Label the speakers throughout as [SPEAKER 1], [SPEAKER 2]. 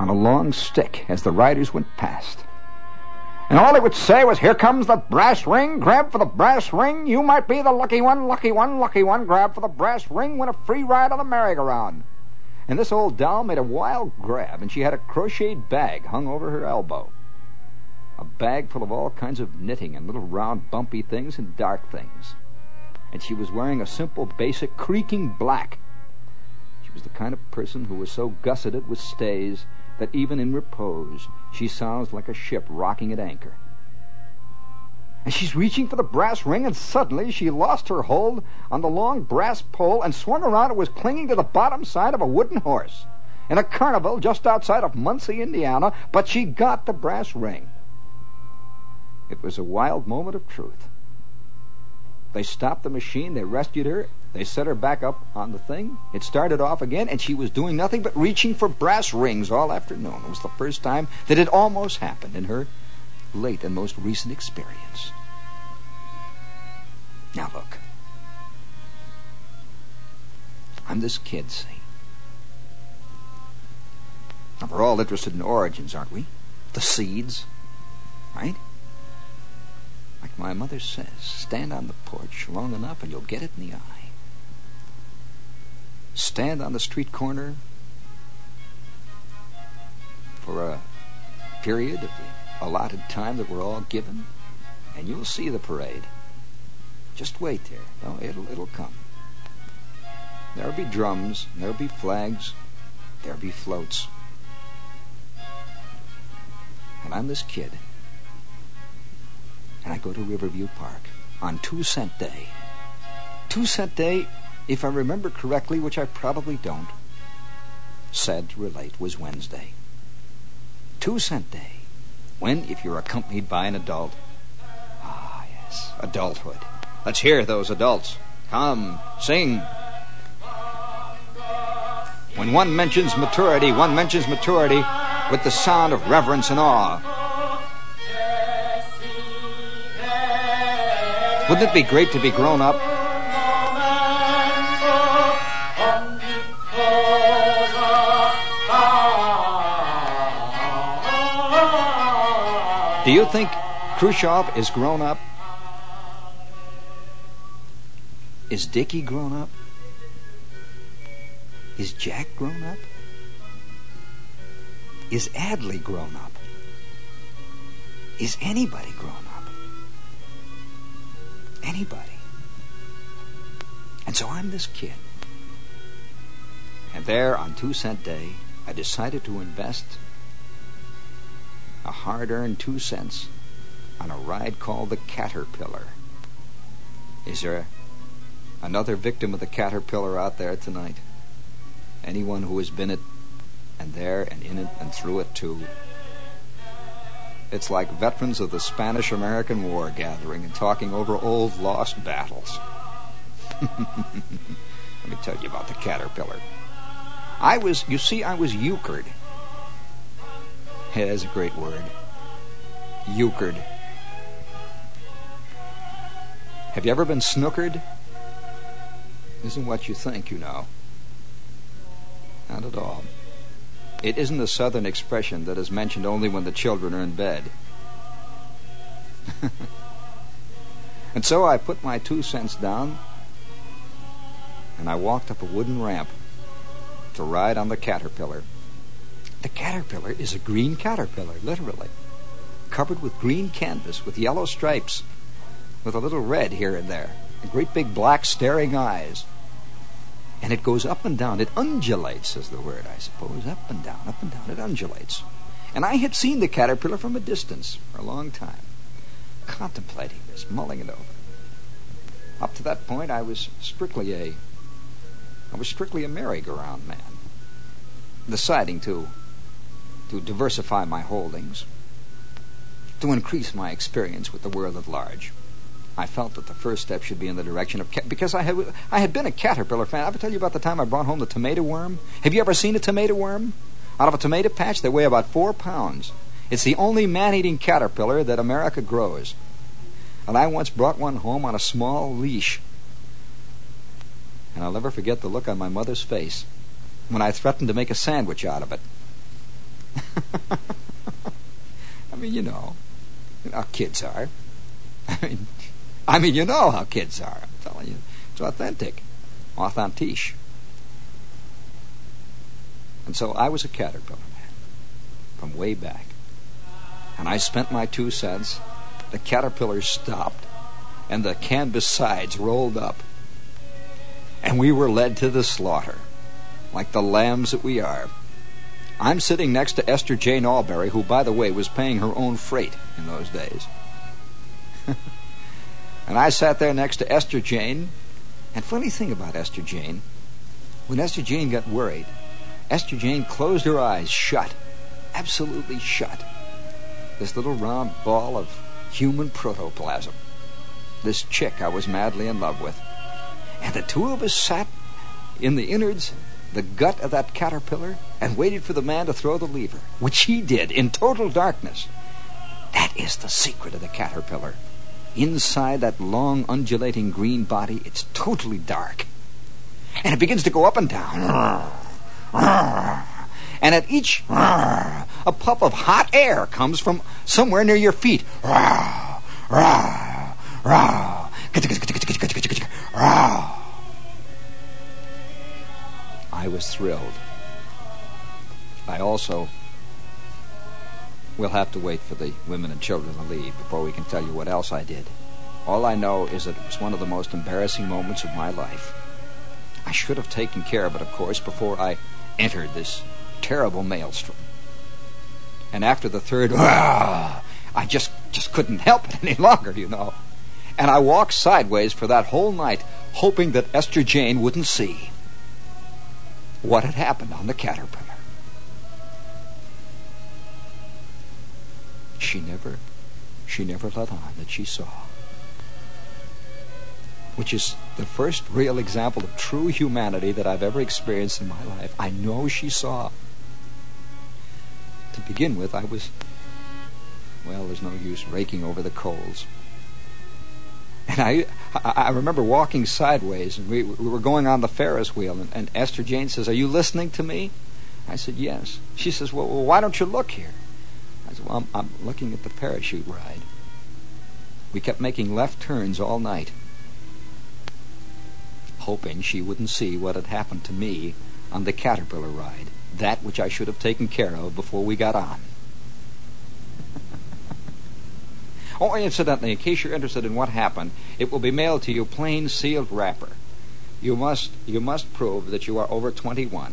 [SPEAKER 1] on a long stick as the riders went past. And all he would say was, Here comes the brass ring, grab for the brass ring. You might be the lucky one, lucky one, lucky one. Grab for the brass ring, win a free ride on the merry-go-round. And this old doll made a wild grab, and she had a crocheted bag hung over her elbow. A bag full of all kinds of knitting and little round bumpy things and dark things. And she was wearing a simple, basic, creaking black. She was the kind of person who was so gusseted with stays that even in repose she sounds like a ship rocking at anchor. And she's reaching for the brass ring, and suddenly she lost her hold on the long brass pole and swung around and was clinging to the bottom side of a wooden horse in a carnival just outside of Muncie, Indiana, but she got the brass ring. It was a wild moment of truth. They stopped the machine, they rescued her, they set her back up on the thing. It started off again, and she was doing nothing but reaching for brass rings all afternoon. It was the first time that it almost happened in her late and most recent experience. Now look. I'm this kid, see? Now we're all interested in origins, aren't we? The seeds, right? Like my mother says, stand on the porch long enough and you'll get it in the eye stand on the street corner for a period of the allotted time that we're all given, and you'll see the parade. Just wait there. No, it'll it'll come. There'll be drums, there'll be flags, there'll be floats. And I'm this kid. And I go to Riverview Park on two cent day. Two cent day if I remember correctly, which I probably don't, sad to relate, was Wednesday. Two cent day. When, if you're accompanied by an adult. Ah, yes, adulthood. Let's hear those adults. Come, sing. When one mentions maturity, one mentions maturity with the sound of reverence and awe. Wouldn't it be great to be grown up? Do you think Khrushchev is grown up? Is Dickie grown up? Is Jack grown up? Is Adlai grown up? Is anybody grown up? Anybody. And so I'm this kid. And there on two cent day, I decided to invest a hard earned two cents on a ride called the Caterpillar. Is there another victim of the Caterpillar out there tonight? Anyone who has been it and there and in it and through it too? It's like veterans of the Spanish American War gathering and talking over old lost battles. Let me tell you about the Caterpillar. I was, you see, I was euchred has a great word. Euchred. Have you ever been snookered? Isn't what you think, you know. Not at all. It isn't a southern expression that is mentioned only when the children are in bed. and so I put my two cents down and I walked up a wooden ramp to ride on the caterpillar. The caterpillar is a green caterpillar, literally, covered with green canvas with yellow stripes, with a little red here and there, and great big black staring eyes. And it goes up and down. It undulates, is the word, I suppose. Up and down, up and down. It undulates. And I had seen the caterpillar from a distance for a long time, contemplating this, mulling it over. Up to that point, I was strictly a, I was strictly a merry-go-round man, deciding to to diversify my holdings, to increase my experience with the world at large. I felt that the first step should be in the direction of ca- because I had I had been a caterpillar fan. I ever tell you about the time I brought home the tomato worm? Have you ever seen a tomato worm? Out of a tomato patch, they weigh about four pounds. It's the only man-eating caterpillar that America grows. And I once brought one home on a small leash. And I'll never forget the look on my mother's face when I threatened to make a sandwich out of it. I mean, you know, you know how kids are. I mean, I mean, you know how kids are. I'm telling you, it's authentic, authentique. And so I was a caterpillar man from way back. And I spent my two cents. The caterpillar stopped, and the canvas sides rolled up. And we were led to the slaughter, like the lambs that we are. I'm sitting next to Esther Jane Alberry, who, by the way, was paying her own freight in those days. and I sat there next to Esther Jane. And funny thing about Esther Jane, when Esther Jane got worried, Esther Jane closed her eyes shut, absolutely shut. This little round ball of human protoplasm. This chick I was madly in love with. And the two of us sat in the innards, the gut of that caterpillar, and waited for the man to throw the lever, which he did in total darkness. That is the secret of the caterpillar. Inside that long, undulating green body, it's totally dark. And it begins to go up and down. And at each, a puff of hot air comes from somewhere near your feet. I was thrilled. I also will have to wait for the women and children to leave before we can tell you what else I did. All I know is that it was one of the most embarrassing moments of my life. I should have taken care of it, of course, before I entered this terrible maelstrom. And after the third, ah, I just just couldn't help it any longer, you know. And I walked sideways for that whole night, hoping that Esther Jane wouldn't see what had happened on the caterpillar. She never she never let on that she saw. Which is the first real example of true humanity that I've ever experienced in my life. I know she saw. To begin with, I was well, there's no use raking over the coals. And I, I remember walking sideways, and we, we were going on the Ferris wheel, and, and Esther Jane says, "Are you listening to me?" I said, "Yes." She says, "Well, well why don't you look here?" I said, "Well, I'm, I'm looking at the parachute ride." We kept making left turns all night, hoping she wouldn't see what had happened to me on the caterpillar ride, that which I should have taken care of before we got on. Oh, incidentally, in case you're interested in what happened, it will be mailed to you plain sealed wrapper. You must you must prove that you are over 21.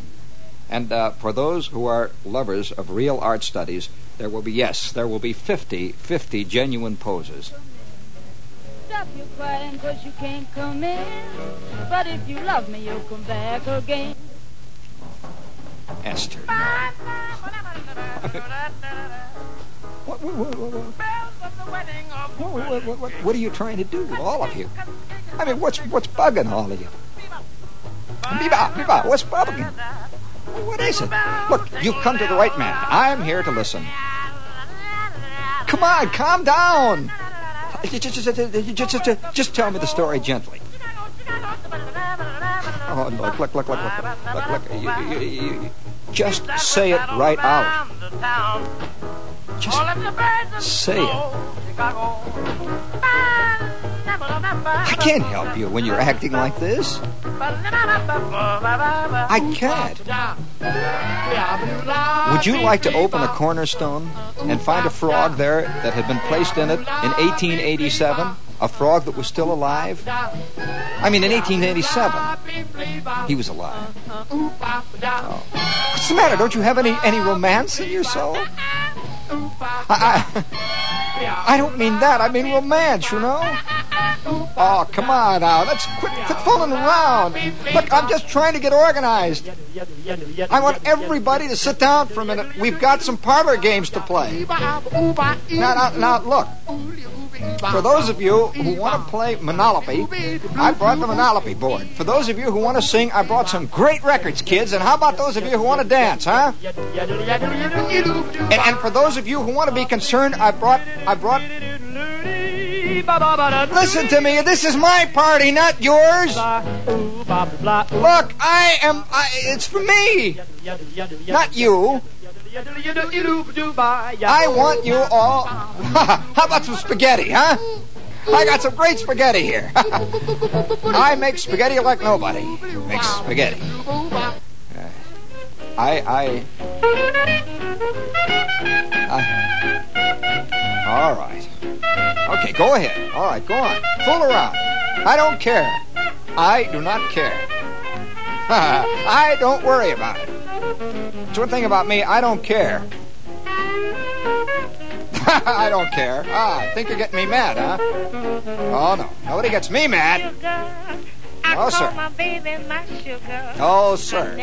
[SPEAKER 1] And uh, for those who are lovers of real art studies, there will be yes, there will be 50 50 genuine poses.
[SPEAKER 2] Stop you crying cause you can't come in. But if you love me, you'll come back again.
[SPEAKER 1] Esther. what, what, what, what, are you trying to do, all of you? I mean, what's what's bugging all of you? Biba, Biba, what's bugging? What is it? Look, you've come to the right man. I'm here to listen. Come on, calm down. Just, just, just, just, tell me the story gently. Oh, look, look, look, look, look, look, look. You, you, you, just say it right out. Just say it. I can't help you when you're acting like this. I can't. Would you like to open a cornerstone and find a frog there that had been placed in it in 1887? A frog that was still alive? I mean, in 1887, he was alive. Oh. What's the matter? Don't you have any, any romance in your soul? I, I, I don't mean that. I mean romance, you know? Oh, come on now. Let's quit, quit fooling around. Look, I'm just trying to get organized. I want everybody to sit down for a minute. We've got some parlor games to play. Now, now, now look. For those of you who want to play Monopoly, I brought the Monopoly board. For those of you who want to sing, I brought some great records, kids. And how about those of you who want to dance, huh? And, and for those of you who want to be concerned, I brought I brought Listen to me. This is my party, not yours. Look, I am. I, it's for me, not you. I want you all. How about some spaghetti, huh? I got some great spaghetti here. I make spaghetti like nobody makes spaghetti. I, I, I. All right. Okay, go ahead. All right, go on. Fool around. I don't care. I do not care. I don't worry about it. It's one thing about me, I don't care. I don't care. Ah, I think you're getting me mad, huh? Oh, no. Nobody gets me mad. No, sir. Oh, sir.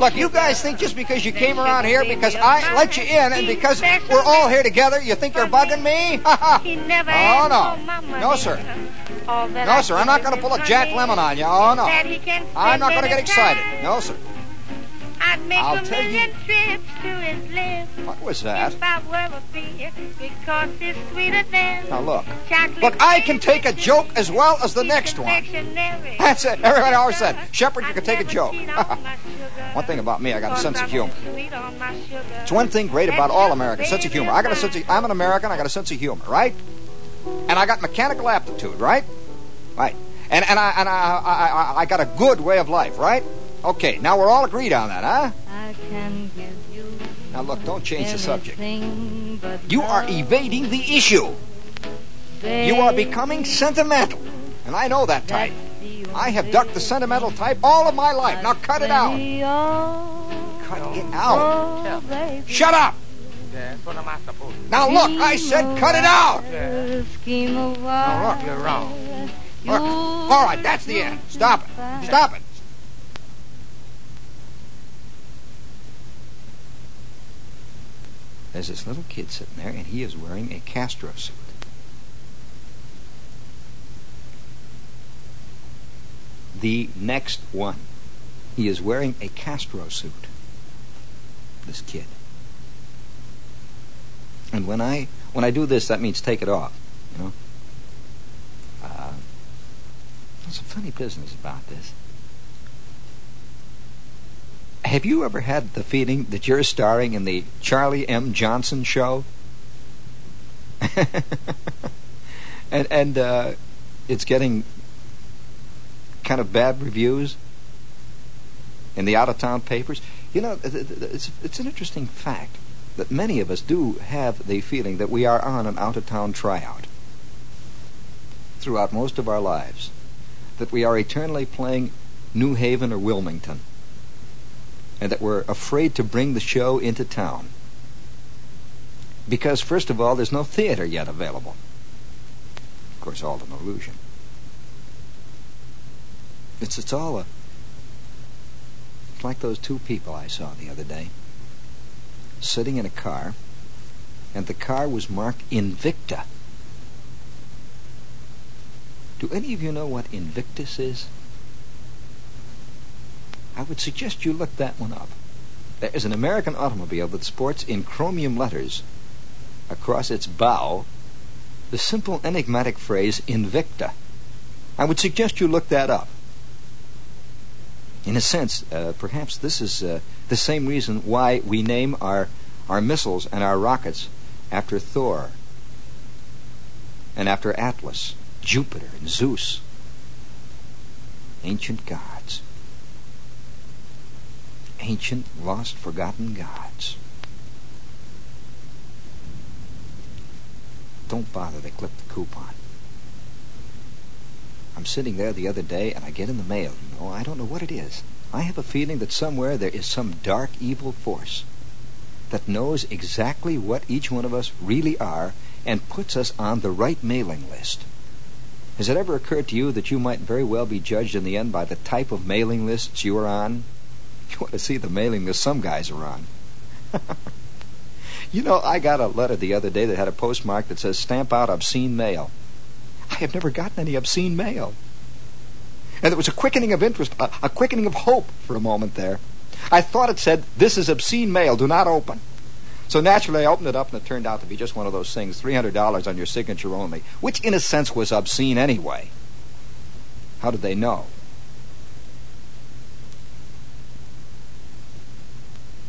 [SPEAKER 1] Look, you guys think just because you came around here because I let you in and because we're all here together, you think you're bugging me? oh, no. No, sir. No, sir. I'm not going to pull a Jack Lemmon on you. Oh, no. I'm not going to get excited. No, sir.
[SPEAKER 3] I'd make
[SPEAKER 1] I'll
[SPEAKER 3] a million trips to his lips.
[SPEAKER 1] What was that?
[SPEAKER 3] If I were a bee, because it's sweeter than
[SPEAKER 1] Now, look.
[SPEAKER 3] chocolate.
[SPEAKER 1] Look, I can take a joke as well as the next one. That's it. Everybody always said, Shepherd, you can take a joke.
[SPEAKER 3] cheat on my sugar,
[SPEAKER 1] One thing about me, I got a sense of humor.
[SPEAKER 3] sweet on my sugar.
[SPEAKER 1] It's one thing great about all Americans, sense of humor. I got a sense of, I'm an American, I got a sense of humor, right? And I got mechanical aptitude, right? Right. And, and, I, and I, I, I, I got a good way of life, right? Okay, now we're all agreed on that, huh?
[SPEAKER 2] I can give you
[SPEAKER 1] Now look, don't change the subject. You are evading the issue. You are becoming sentimental. And I know that type. I have ducked the sentimental type all of my life. Now cut it out. Cut it out. Shut up! Now look, I said cut it out! Now look,
[SPEAKER 2] you're wrong.
[SPEAKER 1] Look, all right, that's the end. Stop it. Stop it. There's this little kid sitting there, and he is wearing a Castro suit. The next one. He is wearing a Castro suit. This kid. And when I when I do this, that means take it off. You know. Uh, there's a funny business about this. Have you ever had the feeling that you're starring in the Charlie M. Johnson show? and and uh, it's getting kind of bad reviews in the out of town papers. You know, it's it's an interesting fact that many of us do have the feeling that we are on an out of town tryout throughout most of our lives, that we are eternally playing New Haven or Wilmington, and that we're afraid to bring the show into town. Because, first of all, there's no theater yet available. Of course, all an illusion. It's, it's all a. It's like those two people I saw the other day sitting in a car, and the car was marked Invicta. Do any of you know what Invictus is? I would suggest you look that one up. There is an American automobile that sports in chromium letters across its bow the simple enigmatic phrase Invicta. I would suggest you look that up. In a sense, uh, perhaps this is uh, the same reason why we name our, our missiles and our rockets after Thor and after Atlas, Jupiter, and Zeus. Ancient gods. Ancient, lost, forgotten gods. Don't bother to clip the coupon. I'm sitting there the other day and I get in the mail, you know. I don't know what it is. I have a feeling that somewhere there is some dark, evil force that knows exactly what each one of us really are and puts us on the right mailing list. Has it ever occurred to you that you might very well be judged in the end by the type of mailing lists you are on? You want to see the mailing list some guys are on. you know, I got a letter the other day that had a postmark that says stamp out obscene mail. I have never gotten any obscene mail. And there was a quickening of interest, a, a quickening of hope for a moment there. I thought it said, This is obscene mail, do not open. So naturally, I opened it up, and it turned out to be just one of those things $300 on your signature only, which in a sense was obscene anyway. How did they know?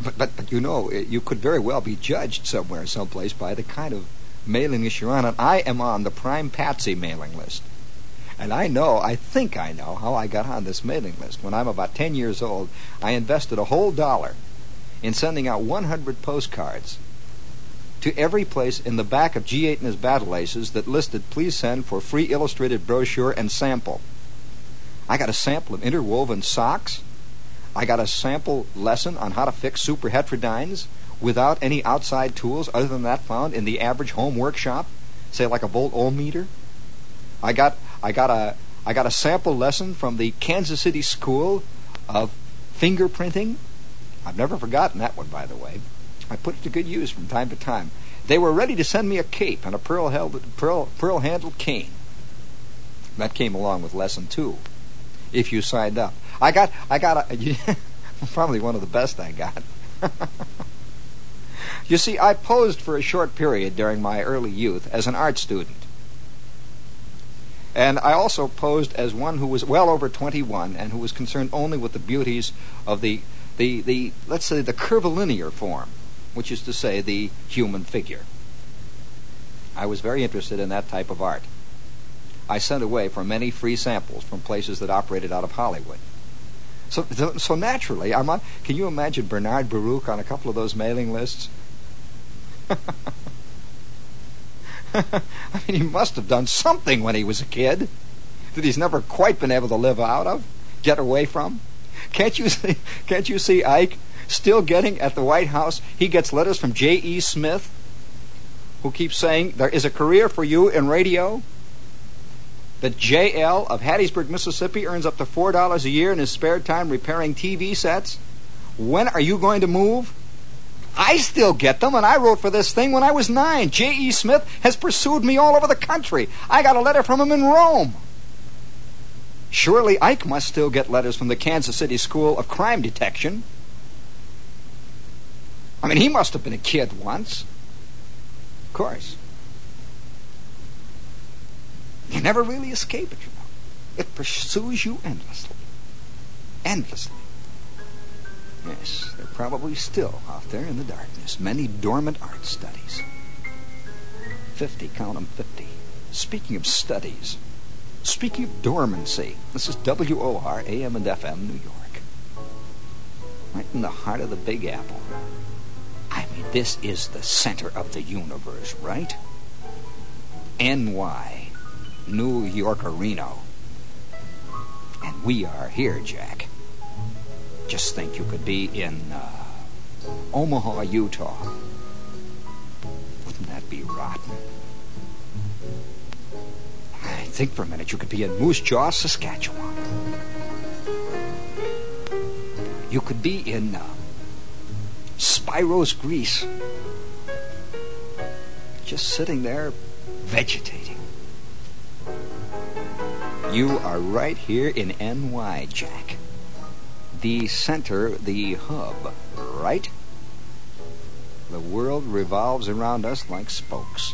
[SPEAKER 1] But, but, but you know, you could very well be judged somewhere, someplace, by the kind of mailing list you're on. And I am on the Prime Patsy mailing list. And I know, I think I know how I got on this mailing list. When I'm about 10 years old, I invested a whole dollar in sending out 100 postcards to every place in the back of G8 and his battle aces that listed please send for free illustrated brochure and sample. I got a sample of interwoven socks. I got a sample lesson on how to fix super heterodynes without any outside tools other than that found in the average home workshop, say like a volt ohm meter. I got I got a I got a sample lesson from the Kansas City School of Fingerprinting. I've never forgotten that one, by the way. I put it to good use from time to time. They were ready to send me a cape and a pearl held pearl pearl handled cane. That came along with lesson two. If you signed up, I got I got a probably one of the best I got. you see, I posed for a short period during my early youth as an art student. And I also posed as one who was well over 21 and who was concerned only with the beauties of the, the, the let's say, the curvilinear form which is to say, the human figure. I was very interested in that type of art. I sent away for many free samples from places that operated out of Hollywood. So, so naturally, I'm on, can you imagine Bernard Baruch on a couple of those mailing lists? I mean, he must have done something when he was a kid that he's never quite been able to live out of, get away from. Can't you see? Can't you see Ike still getting at the White House. He gets letters from J.E. Smith, who keeps saying there is a career for you in radio. That J.L. of Hattiesburg, Mississippi earns up to $4 a year in his spare time repairing TV sets. When are you going to move? I still get them, and I wrote for this thing when I was nine. J.E. Smith has pursued me all over the country. I got a letter from him in Rome. Surely Ike must still get letters from the Kansas City School of Crime Detection. I mean, he must have been a kid once. Of course. You never really escape it, you know. It pursues you endlessly. Endlessly. Yes, they're probably still out there in the darkness. Many dormant art studies. Fifty, count 'em, fifty. Speaking of studies, speaking of dormancy, this is WOR AM and FM New York. Right in the heart of the Big Apple. I mean, this is the center of the universe, right? NY, New York Reno. And we are here, Jack. Just think you could be in uh, Omaha, Utah. Wouldn't that be rotten? I think for a minute you could be in Moose Jaw, Saskatchewan. You could be in uh, Spiros, Greece. Just sitting there, vegetating. You are right here in NY, Jack. The center, the hub, right? The world revolves around us like spokes.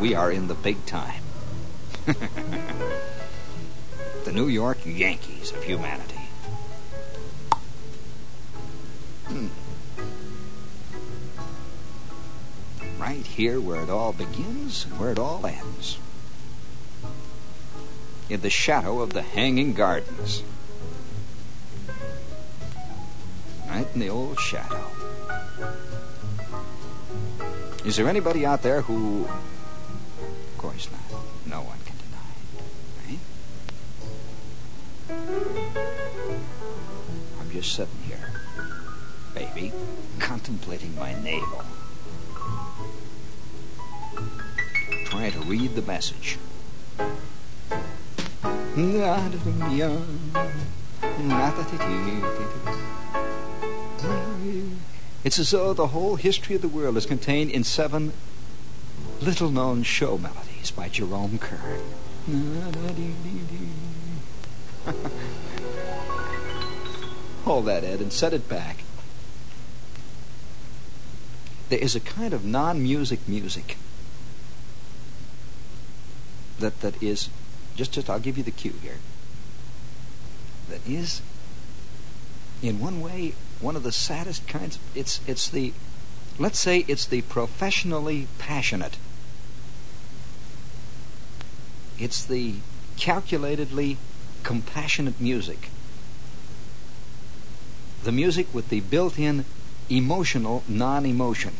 [SPEAKER 1] We are in the big time. the New York Yankees of humanity. Hmm. Right here where it all begins and where it all ends. In the shadow of the hanging gardens. Right in the old shadow. Is there anybody out there who. Of course not. No one can deny. Right? I'm just sitting here baby, contemplating my navel. Trying to read the message. It's as though the whole history of the world is contained in seven little known show melodies by Jerome Kern. Hold that, Ed, and set it back there is a kind of non-music music that that is just just I'll give you the cue here. That is in one way one of the saddest kinds. It's it's the, let's say it's the professionally passionate. It's the calculatedly compassionate music. The music with the built-in emotional non-emotion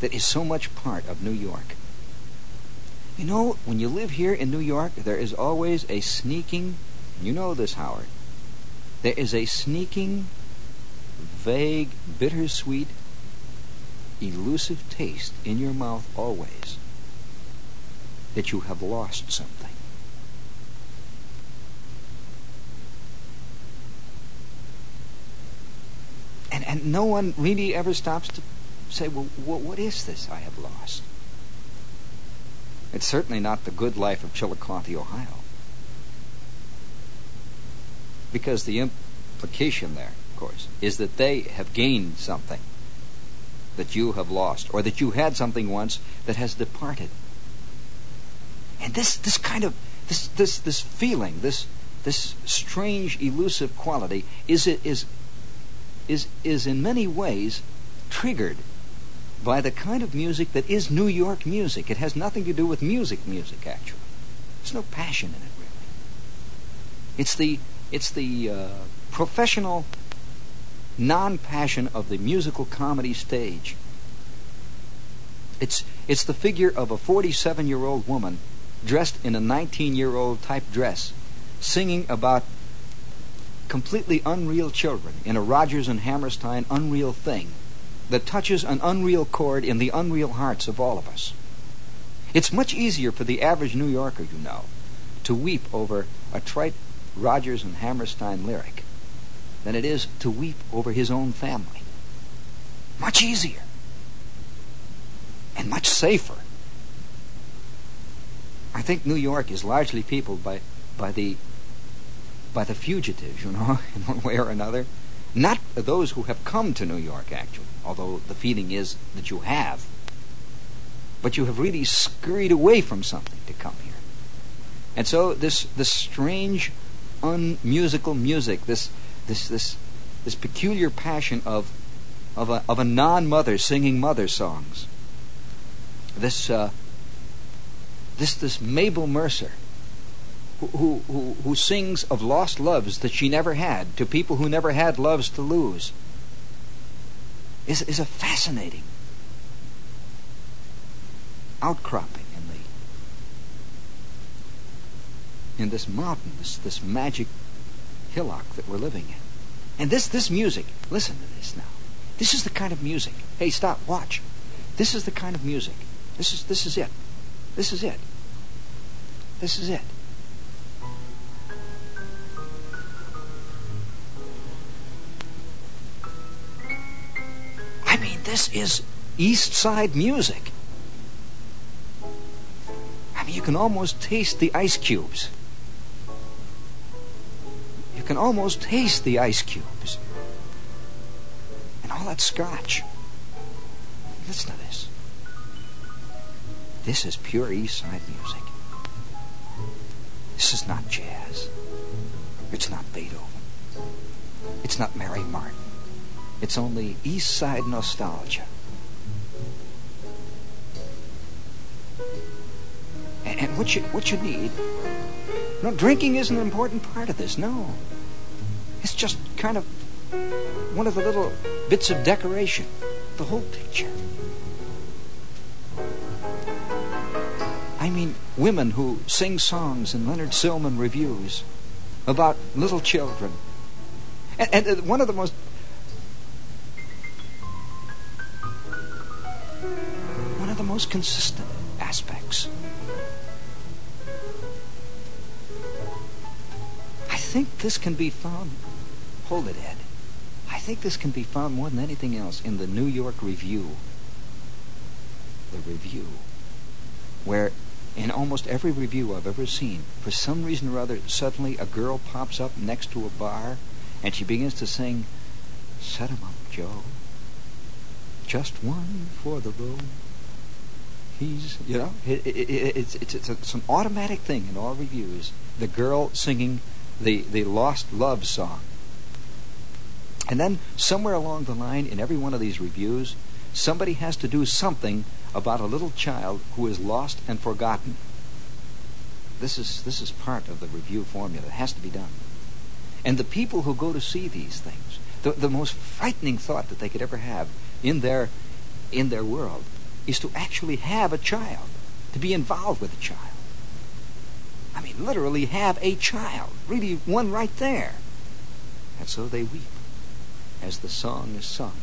[SPEAKER 1] that is so much part of New York. You know, when you live here in New York, there is always a sneaking, you know this, Howard, there is a sneaking, vague, bittersweet, elusive taste in your mouth always that you have lost something. And, and no one really ever stops to say, well, what is this I have lost? It's certainly not the good life of Chillicothe, Ohio. Because the implication there, of course, is that they have gained something that you have lost, or that you had something once that has departed. And this, this kind of this, this, this feeling, this, this strange, elusive quality, is, is, is, is in many ways triggered by the kind of music that is New York music. It has nothing to do with music music, actually. There's no passion in it, really. It's the, it's the uh, professional non-passion of the musical comedy stage. It's, it's the figure of a 47-year-old woman dressed in a 19-year-old type dress, singing about completely unreal children in a Rodgers and Hammerstein unreal thing that touches an unreal chord in the unreal hearts of all of us. It's much easier for the average New Yorker, you know, to weep over a trite Rodgers and Hammerstein lyric than it is to weep over his own family. Much easier. And much safer. I think New York is largely peopled by, by the by the fugitives, you know, in one way or another. Not those who have come to New York, actually, although the feeling is that you have. But you have really scurried away from something to come here. And so this this strange, unmusical music, this this this this peculiar passion of of a of a non-mother singing mother songs. This uh, this this Mabel Mercer who, who, who sings of lost loves that she never had to people who never had loves to lose is, is a fascinating outcropping in the in this mountain, this, this magic hillock that we're living in. And this this music, listen to this now. This is the kind of music. Hey, stop, watch. This is the kind of music. This is this is it. This is it. This is it. This is East Side music. I mean, you can almost taste the ice cubes. You can almost taste the ice cubes. And all that scotch. Listen to this. This is pure East Side music. This is not jazz. It's not Beethoven. It's not Mary Martin. It's only East Side nostalgia. And, what you what you need? No, drinking isn't an important part of this. No, it's just kind of one of the little bits of decoration. The whole picture. I mean, women who sing songs in Leonard Sillman revues about little children. And, and uh, one of the most consistent aspects. I think this can be found. Hold it, Ed. I think this can be found more than anything else in the New York Revue. The Revue. Where in almost every revue I've ever seen, for some reason or other, suddenly a girl pops up next to a bar and she begins to sing, Set 'em up, Joe. Just one for the road. He's, you know, it, it, it, it's, it's, it's, it's an automatic thing in all revues. The girl singing the, the lost love song. And then somewhere along the line in every one of these revues, somebody has to do something about a little child who is lost and forgotten. This is this is part of the revue formula. It has to be done. And the people who go to see these things, the, the most frightening thought that they could ever have in their in their world is to actually have a child, to be involved with a child. I mean, literally have a child, really one right there. And so they weep as the song is sung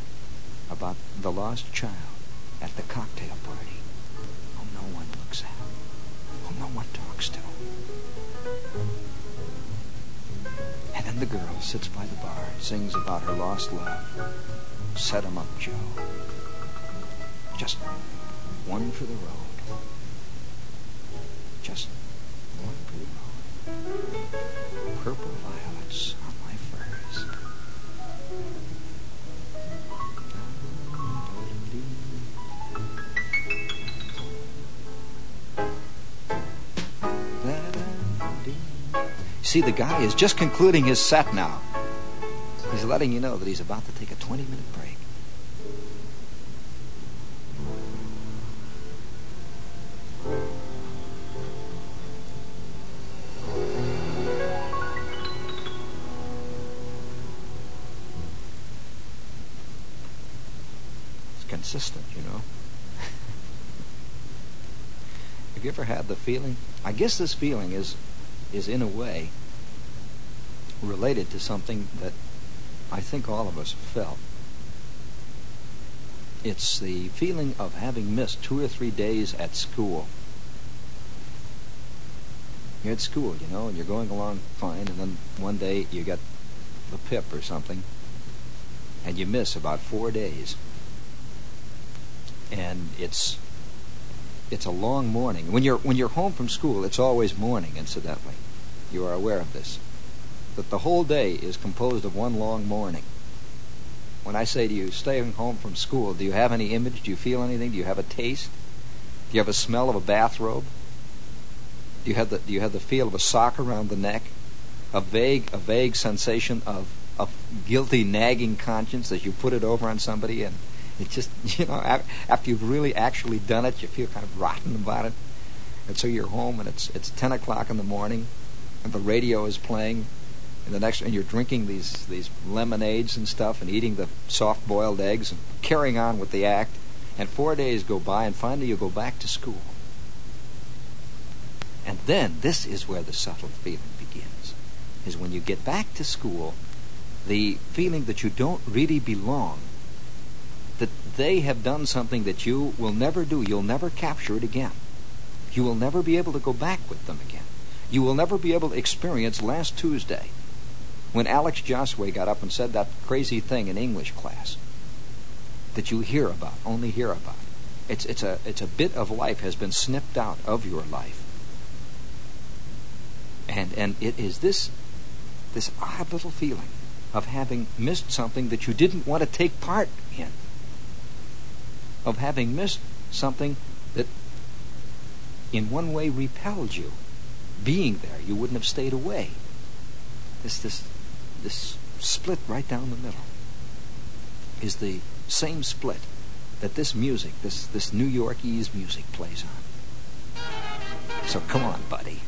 [SPEAKER 1] about the lost child at the cocktail party whom no one looks at, whom no one talks to. And then the girl sits by the bar and sings about her lost love. Set 'em up, Joe. Just one for the road. Just one for the road. Purple violets on my furs. See, the guy is just concluding his set now. He's letting you know that he's about to take a 20 minute break. Consistent, you know. Have you ever had the feeling? I guess this feeling is is in a way related to something that I think all of us felt. It's the feeling of having missed two or three days at school. You're at school, you know, and you're going along fine, and then one day you get the pip or something, and you miss about four days. And it's it's a long morning. When you're when you're home from school, it's always morning, incidentally. You are aware of this. That the whole day is composed of one long morning. When I say to you, staying home from school, do you have any image? Do you feel anything? Do you have a taste? Do you have a smell of a bathrobe? Do you have the do you have the feel of a sock around the neck? A vague a vague sensation of a guilty nagging conscience as you put it over on somebody and it just, you know, after you've really actually done it, you feel kind of rotten about it. And so you're home, and it's it's 10 o'clock in the morning, and the radio is playing, and the next, and you're drinking these these lemonades and stuff, and eating the soft-boiled eggs, and carrying on with the act. And four days go by, and finally you go back to school. And then this is where the subtle feeling begins: is when you get back to school, the feeling that you don't really belong they have done something that you will never do. You'll never capture it again. You will never be able to go back with them again. You will never be able to experience last Tuesday when Alex Josway got up and said that crazy thing in English class that you hear about, only hear about. It's, it's, a, it's a bit of life has been snipped out of your life. And, and it is this, this odd little feeling of having missed something that you didn't want to take part in of having missed something that in one way repelled you. Being there, you wouldn't have stayed away. This this this split right down the middle is the same split that this music, this this New Yorkese music plays on. So come on, buddy.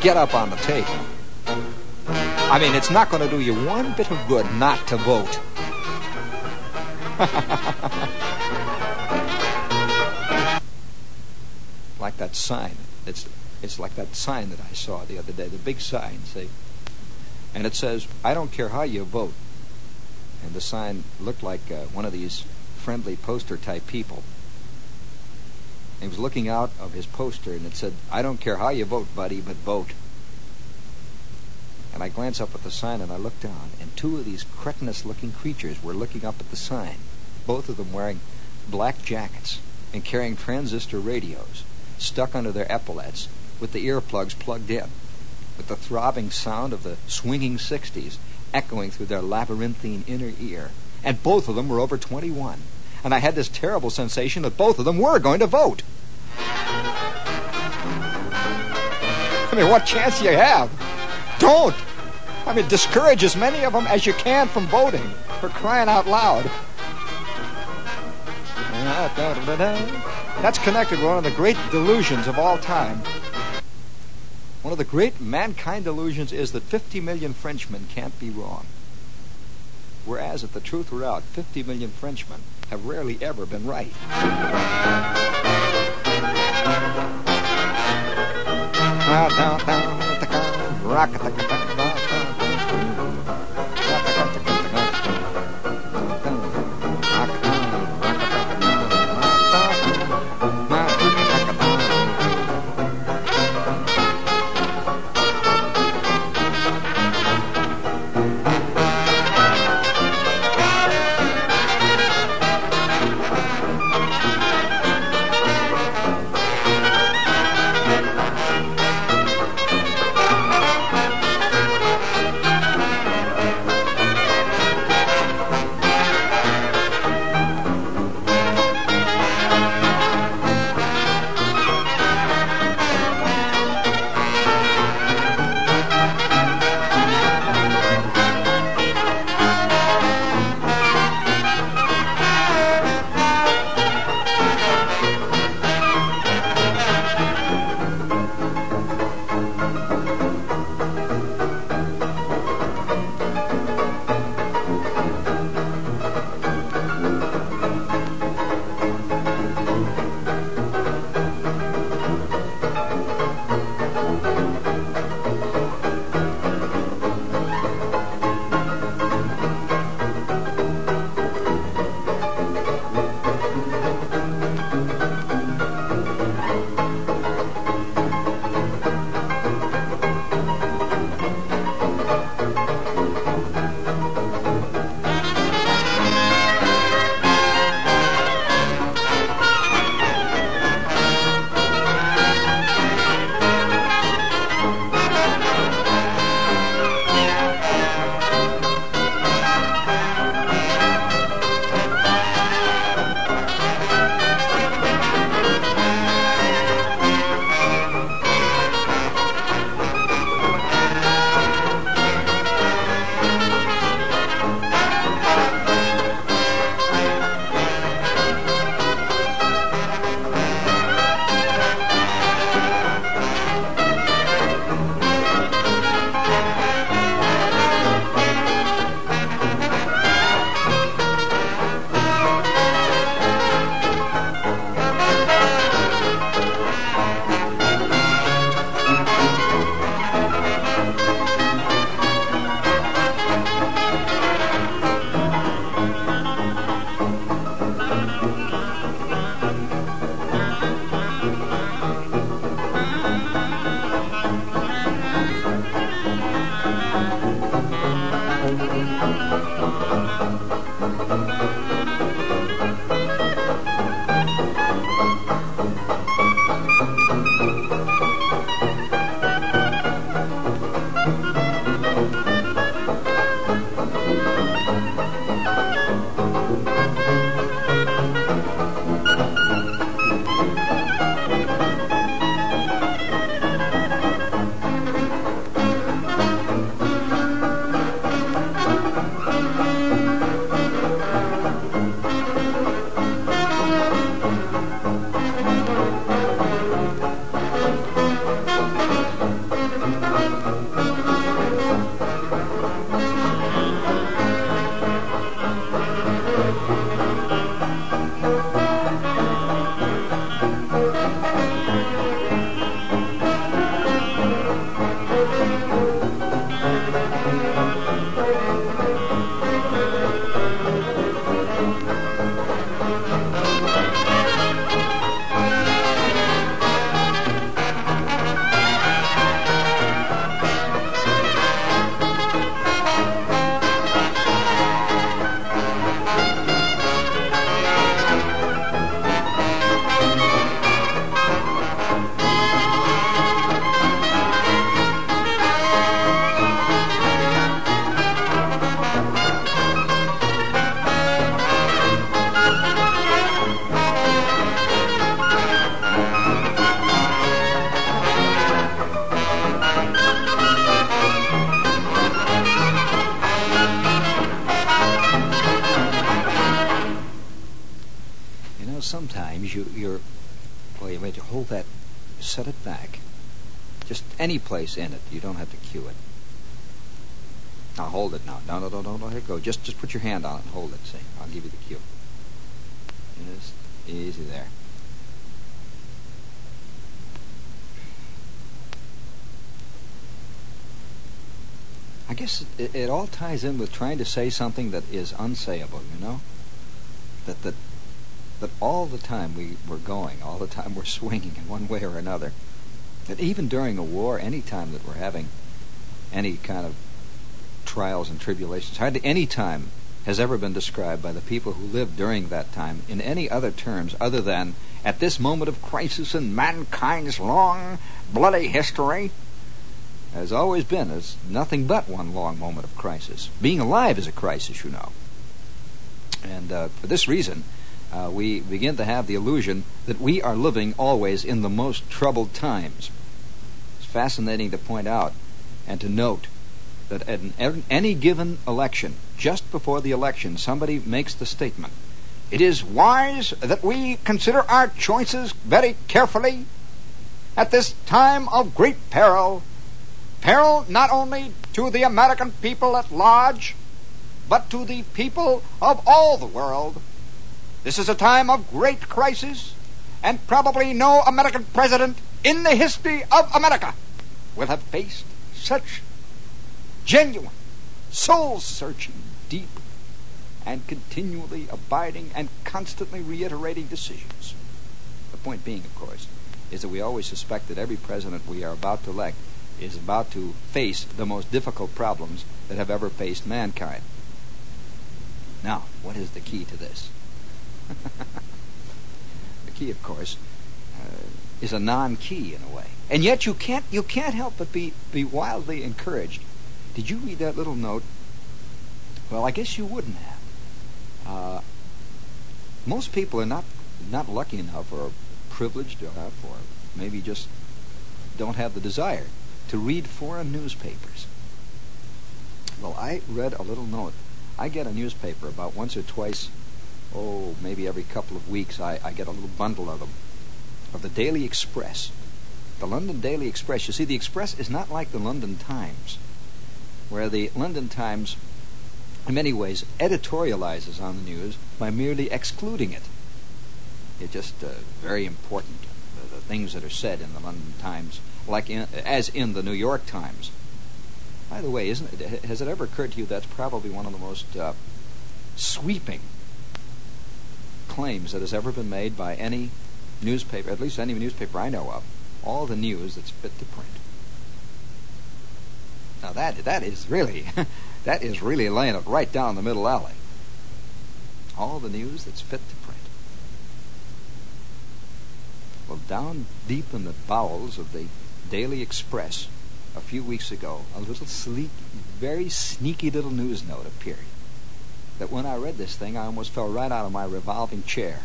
[SPEAKER 1] Get up on the table. I mean, it's not going to do you one bit of good not to vote. like that sign. It's it's like that sign that I saw the other day, the big sign, see? And it says, I don't care how you vote. And the sign looked like uh, one of these friendly poster type people. He was looking out of his poster and it said, I don't care how you vote, buddy, but vote. And I glanced up at the sign and I looked down, and two of these cretinous looking creatures were looking up at the sign, both of them wearing black jackets and carrying transistor radios stuck under their epaulets with the earplugs plugged in, with the throbbing sound of the swinging 60s echoing through their labyrinthine inner ear. And both of them were over 21. And I had this terrible sensation that both of them were going to vote. I mean, what chance do you have? Don't! I mean, discourage as many of them as you can from voting for crying out loud. That's connected with one of the great delusions of all time. One of the great mankind delusions is that 50 million Frenchmen can't be wrong. Whereas, if the truth were out, 50 million Frenchmen have rarely ever been right. Rock in it. You don't have to cue it. Now hold it now. No, no, no, no, no, it go. Just, just put your hand on it and hold it. See, I'll give you the cue. Just easy there. I guess it, it all ties in with trying to say something that is unsayable. You know, that that that all the time we we're going, all the time we're swinging in one way or another. That even during a war, any time that we're having any kind of trials and tribulations, hardly any time has ever been described by the people who lived during that time in any other terms other than at this moment of crisis in mankind's long, bloody history, has always been as nothing but one long moment of crisis. Being alive is a crisis, you know. And uh, for this reason, uh, we begin to have the illusion that we are living always in the most troubled times. Fascinating to point out and to note that at any given election, just before the election, somebody makes the statement It is wise that we consider our choices very carefully at this time of great peril. Peril not only to the American people at large, but to the people of all the world. This is a time of great crisis, and probably no American president in the history of America will have faced such genuine, soul searching, deep, and continually abiding and constantly reiterating decisions. The point being, of course, is that we always suspect that every president we are about to elect is about to face the most difficult problems that have ever faced mankind. Now, what is the key to this? the key, of course, uh, is a non-key in a way, and yet you can't you can't help but be be wildly encouraged did you read that little note? Well, I guess you wouldn't have. Uh, most people are not not lucky enough, or privileged enough, or maybe just don't have the desire to read foreign newspapers. Well, I read a little note. I get a newspaper about once or twice, oh, maybe every couple of weeks. I, I get a little bundle of them, of the Daily Express, the London Daily Express. You see, the Express is not like the London Times where the London Times, in many ways, editorializes on the news by merely excluding it. It's just uh, very important, uh, the things that are said in the London Times, like in, as in the New York Times. By the way, isn't it, has it ever occurred to you that's probably one of the most uh, sweeping claims that has ever been made by any newspaper, at least any newspaper I know of, all the news that's fit to print. Now that that is really that is really laying it right down the middle alley. All the news that's fit to print. Well, down deep in the bowels of the Daily Express a few weeks ago, a little sleek, very sneaky little news note appeared. That when I read this thing, I almost fell right out of my revolving chair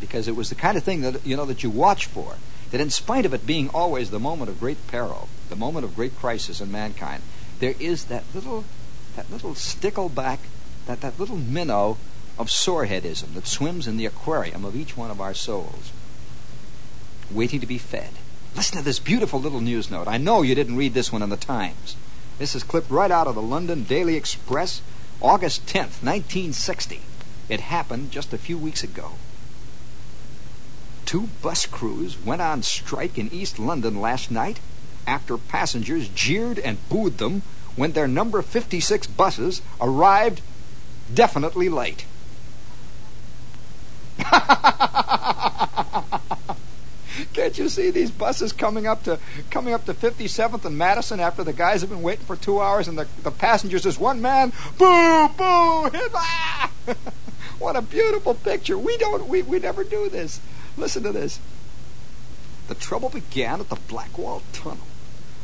[SPEAKER 1] because it was the kind of thing that you know that you watch for that in spite of it being always the moment of great peril, the moment of great crisis in mankind, there is that little, that little stickleback, that, that little minnow of soreheadism that swims in the aquarium of each one of our souls, waiting to be fed. Listen to this beautiful little news note. I know you didn't read this one in the Times. This is clipped right out of the London Daily Express, August 10th, 1960. It happened just a few weeks ago. Two bus crews went on strike in East London last night after passengers jeered and booed them when their number 56 buses arrived definitely late. Can't you see these buses coming up to coming up to 57th and Madison after the guys have been waiting for two hours and the, the passengers is one man? Boo, boo, hit, ah! what a beautiful picture. We don't we, we never do this. Listen to this. The trouble began at the Blackwall Tunnel.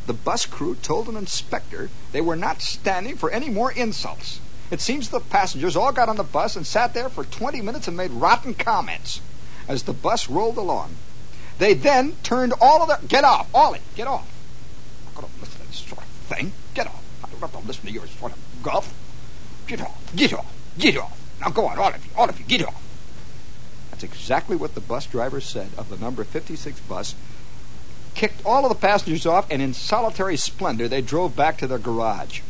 [SPEAKER 1] The bus crew told an inspector they were not standing for any more insults. It seems the passengers all got on the bus and sat there for 20 minutes and made rotten comments as the bus rolled along. They then turned all of their. Get off! Ollie, get off! I'm going to listen to this sort of thing. Get off. I don't have to listen to your sort of guff. Get off. Get off. Get off. Now go on, all of you. All of you, get off. Exactly what the bus driver said of the number 56 bus. Kicked all of the passengers off, and in solitary splendor, they drove back to their garage.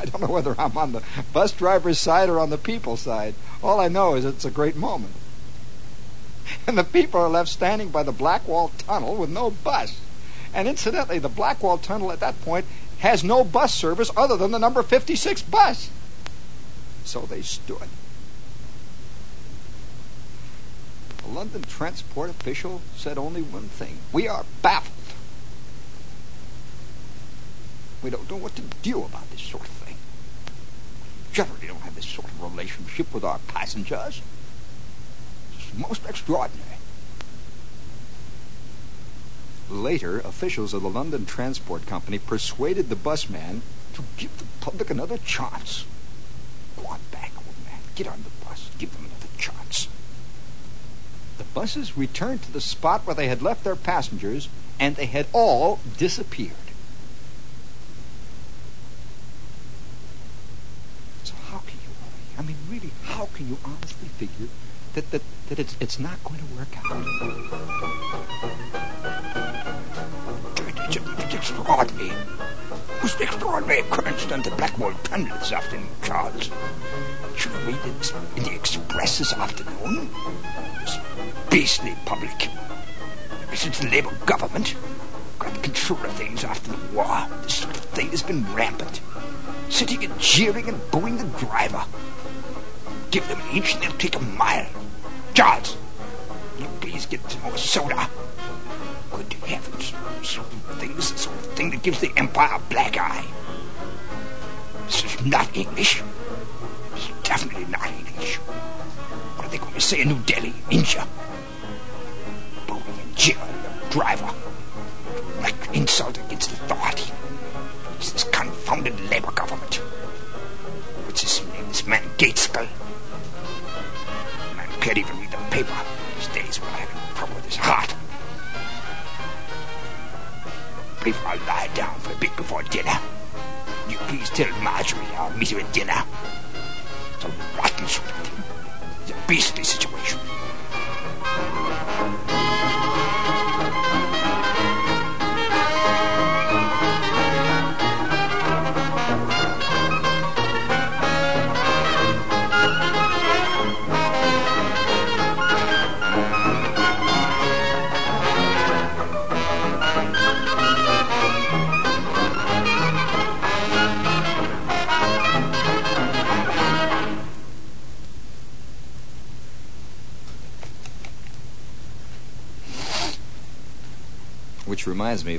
[SPEAKER 1] I don't know whether I'm on the bus driver's side or on the people's side. All I know is it's a great moment. And the people are left standing by the Blackwall Tunnel with no bus. And incidentally, the Blackwall Tunnel at that point has no bus service other than the number 56 bus. So they stood. The London transport official said only one thing We are baffled. We don't know what to do about this sort of thing. We generally don't have this sort of relationship with our passengers. It's most extraordinary. Later, officials of the London Transport Company persuaded the busman to give the public another chance. Go on back, old man. Get on the bus. Give them another chance. The buses returned to the spot where they had left their passengers, and they had all disappeared. So how can you, I mean, really, how can you honestly figure that, that, that it's, it's not going to work out? It's, it's extraordinary. An extraordinary occurrence done to Blackwall Tunnel this afternoon, Charles. Should have it in the Express this afternoon. This beastly public. Since the Labour government got control of things after the war, this sort of thing has been rampant. Sitting and jeering and booing the driver. Give them an inch and they'll take a mile. Charles, you please get some more soda? Good heavens. Sort of thing, this sort of thing that gives the Empire a black eye. This is not English. It's definitely not English. What are they going to say in New Delhi, India? The driver. Like insult against authority. It's this confounded Labour government. What's his name? This man Gaitskell. Man can't even read the paper these days while having trouble with his heart. Believe I'll lie down for a bit before dinner. You please tell Marjorie I'll meet her at dinner.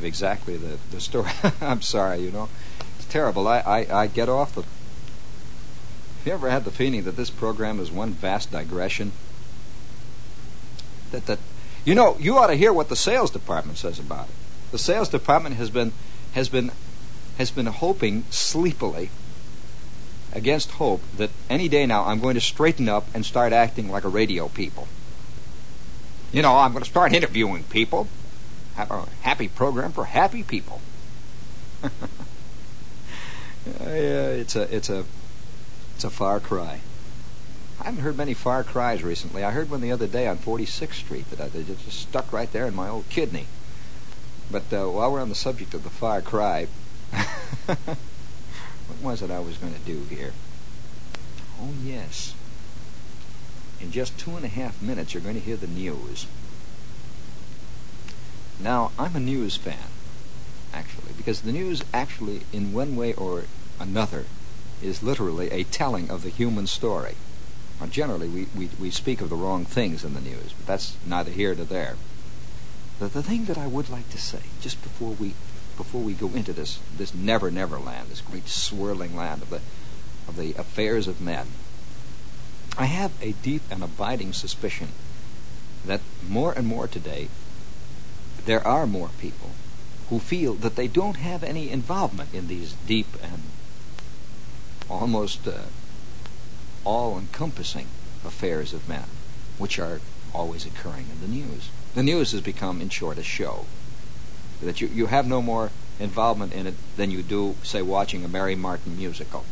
[SPEAKER 1] Exactly the, the story. I'm sorry, you know. It's terrible. I, I, I get off the. Have you ever had the feeling that this program is one vast digression? That, that you know, you ought to hear what the sales department says about it. The sales department has been has been has been hoping sleepily against hope that any day now I'm going to straighten up and start acting like a radio people. You know, I'm going to start interviewing people. A happy program for happy people. yeah, it's a it's a it's a far cry. I haven't heard many far cries recently. I heard one the other day on 46th Street that I, just stuck right there in my old kidney. But uh, while we're on the subject of the far cry, what was it I was going to do here? Oh, yes. In just two and a half minutes, you're going to hear the news. Now, I'm a news fan, actually, because the news actually, in one way or another, is literally a telling of the human story. Now, generally, we, we, we speak of the wrong things in the news, but that's neither here nor there. The, the thing that I would like to say, just before we before we go into this this never never land, this great swirling land of the of the affairs of men, I have a deep and abiding suspicion that more and more today there are more people who feel that they don't have any involvement in these deep and almost uh, all-encompassing affairs of men, which are always occurring in the news. The news has become, in short, a show. That you, you have no more involvement in it than you do, say, watching a Mary Martin musical.